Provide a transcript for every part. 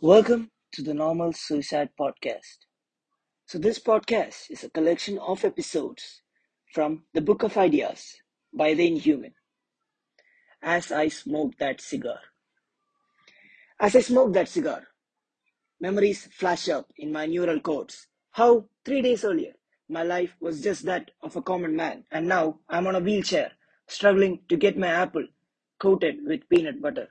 Welcome to the Normal Suicide Podcast. So, this podcast is a collection of episodes from the Book of Ideas by the Inhuman. As I smoke that cigar. As I smoke that cigar, memories flash up in my neural cords. How three days earlier, my life was just that of a common man, and now I'm on a wheelchair, struggling to get my apple coated with peanut butter.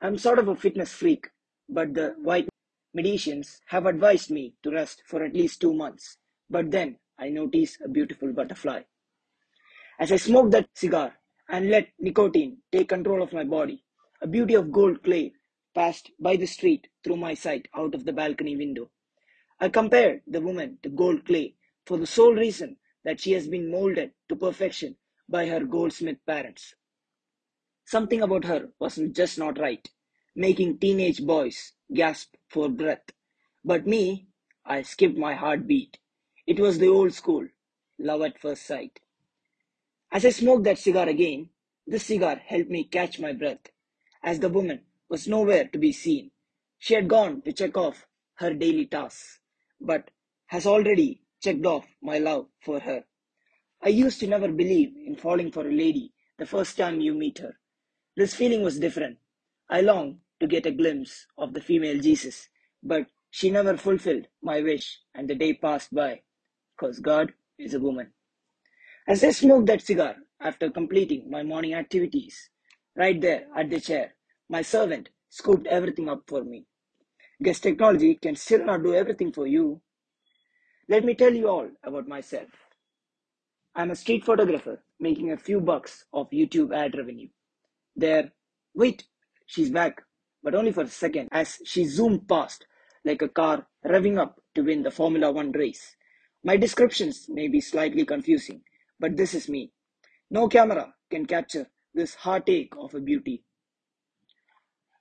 I'm sort of a fitness freak, but the white medicians have advised me to rest for at least two months. But then I notice a beautiful butterfly. As I smoke that cigar and let nicotine take control of my body, a beauty of gold clay passed by the street through my sight out of the balcony window. I compared the woman to gold clay for the sole reason that she has been molded to perfection by her goldsmith parents. Something about her was just not right, making teenage boys gasp for breath. But me, I skipped my heartbeat. It was the old school, love at first sight. As I smoked that cigar again, this cigar helped me catch my breath, as the woman was nowhere to be seen. She had gone to check off her daily tasks, but has already checked off my love for her. I used to never believe in falling for a lady the first time you meet her. This feeling was different. I longed to get a glimpse of the female Jesus, but she never fulfilled my wish, and the day passed by, because God is a woman. As I smoked that cigar after completing my morning activities, right there at the chair, my servant scooped everything up for me. Guess technology can still not do everything for you. Let me tell you all about myself. I'm a street photographer making a few bucks of YouTube ad revenue. There, wait, she's back, but only for a second as she zoomed past like a car revving up to win the Formula One race. My descriptions may be slightly confusing, but this is me. No camera can capture this heartache of a beauty.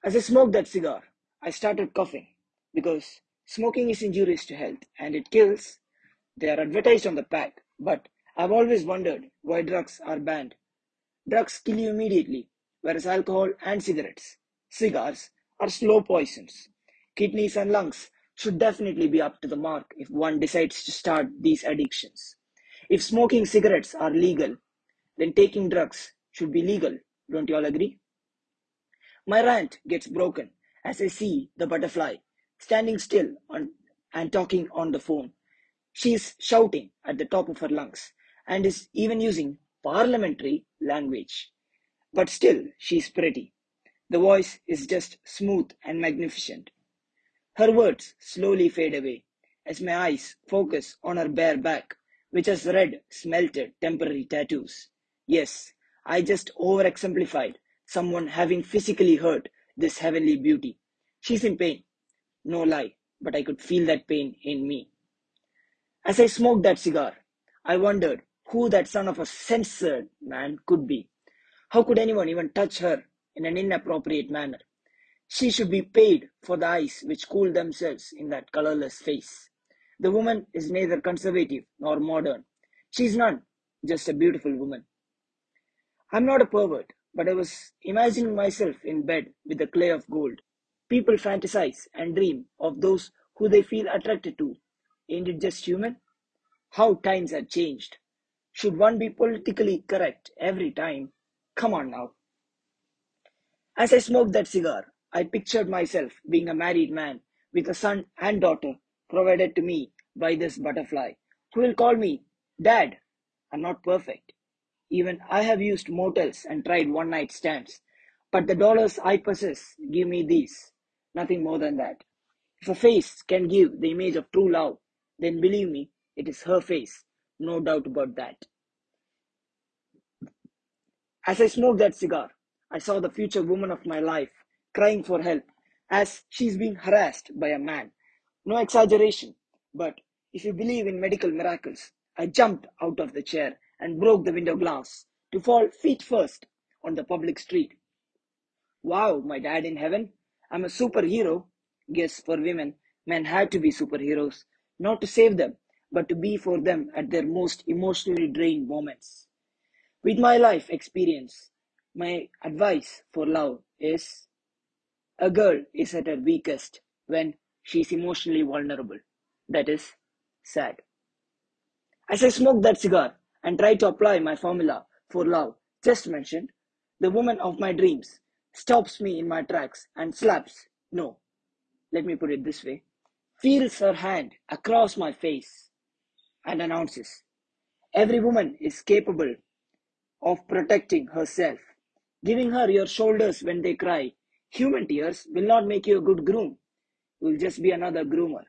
As I smoked that cigar, I started coughing because smoking is injurious to health and it kills. They are advertised on the pack, but I've always wondered why drugs are banned. Drugs kill you immediately, whereas alcohol and cigarettes, cigars, are slow poisons. Kidneys and lungs should definitely be up to the mark if one decides to start these addictions. If smoking cigarettes are legal, then taking drugs should be legal. Don't you all agree? My rant gets broken as I see the butterfly standing still on, and talking on the phone. She is shouting at the top of her lungs and is even using parliamentary language. But still, she is pretty. The voice is just smooth and magnificent. Her words slowly fade away as my eyes focus on her bare back, which has red, smelted, temporary tattoos. Yes, I just over exemplified someone having physically hurt this heavenly beauty. She's in pain. No lie, but I could feel that pain in me. As I smoked that cigar, I wondered who that son of a censored man could be. How could anyone even touch her in an inappropriate manner? She should be paid for the eyes which cool themselves in that colorless face. The woman is neither conservative nor modern. She is none, just a beautiful woman. I'm not a pervert, but I was imagining myself in bed with the clay of gold. People fantasize and dream of those who they feel attracted to. Ain't it just human? How times have changed. Should one be politically correct every time? Come on now. As I smoked that cigar, I pictured myself being a married man with a son and daughter provided to me by this butterfly, who will call me Dad. I'm not perfect. Even I have used motels and tried one night stands, but the dollars I possess give me these, nothing more than that. If a face can give the image of true love, then believe me, it is her face, no doubt about that. As I smoked that cigar, I saw the future woman of my life crying for help as she's being harassed by a man. No exaggeration, but if you believe in medical miracles, I jumped out of the chair and broke the window glass to fall feet first on the public street. Wow, my dad in heaven, I'm a superhero. Guess for women, men had to be superheroes, not to save them, but to be for them at their most emotionally drained moments. With my life experience, my advice for love is a girl is at her weakest when she's emotionally vulnerable. That is sad. As I smoke that cigar and try to apply my formula for love just mentioned, the woman of my dreams stops me in my tracks and slaps, no, let me put it this way, feels her hand across my face and announces, Every woman is capable of protecting herself. Giving her your shoulders when they cry. Human tears will not make you a good groom. You will just be another groomer.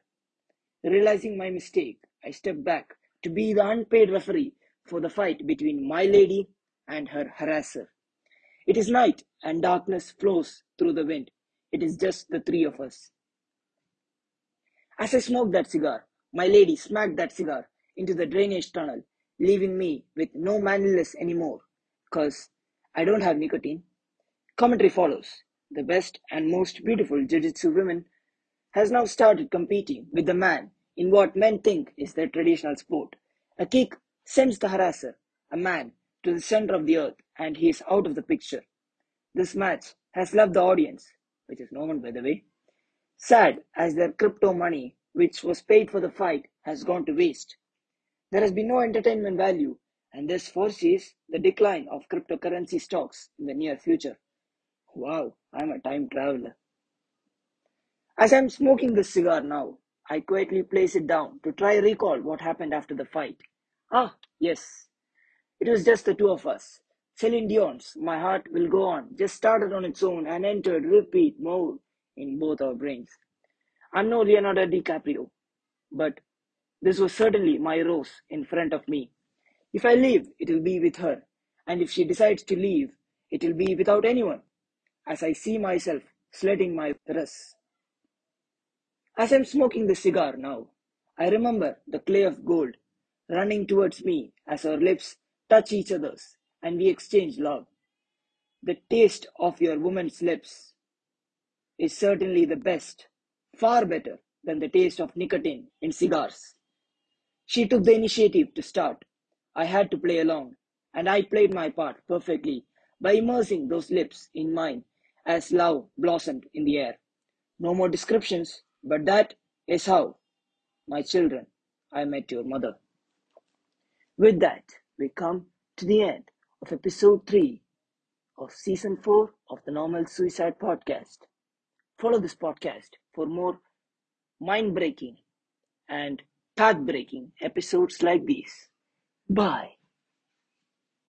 Realizing my mistake, I step back to be the unpaid referee for the fight between my lady and her harasser. It is night and darkness flows through the wind. It is just the three of us. As I smoke that cigar, my lady smacked that cigar into the drainage tunnel, leaving me with no manliness anymore, cause I don't have nicotine. Commentary follows. The best and most beautiful jiu-jitsu women has now started competing with the man in what men think is their traditional sport. A kick sends the harasser, a man, to the center of the earth and he is out of the picture. This match has left the audience, which is no one by the way, sad as their crypto money, which was paid for the fight, has gone to waste. There has been no entertainment value, and this foresees the decline of cryptocurrency stocks in the near future. Wow, I'm a time traveler. As I'm smoking this cigar now, I quietly place it down to try recall what happened after the fight. Ah, yes, it was just the two of us. Celine Dion's My Heart Will Go On just started on its own and entered repeat mode in both our brains. I'm no Leonardo DiCaprio, but this was certainly my rose in front of me. If I leave, it will be with her, and if she decides to leave, it will be without anyone, as I see myself slitting my wrists. As I'm smoking the cigar now, I remember the clay of gold running towards me as our lips touch each other's and we exchange love. The taste of your woman's lips is certainly the best, far better than the taste of nicotine in cigars. She took the initiative to start. I had to play along, and I played my part perfectly by immersing those lips in mine as love blossomed in the air. No more descriptions, but that is how, my children, I met your mother. With that, we come to the end of episode 3 of season 4 of the Normal Suicide Podcast. Follow this podcast for more mind breaking and path breaking episodes like these. Bye.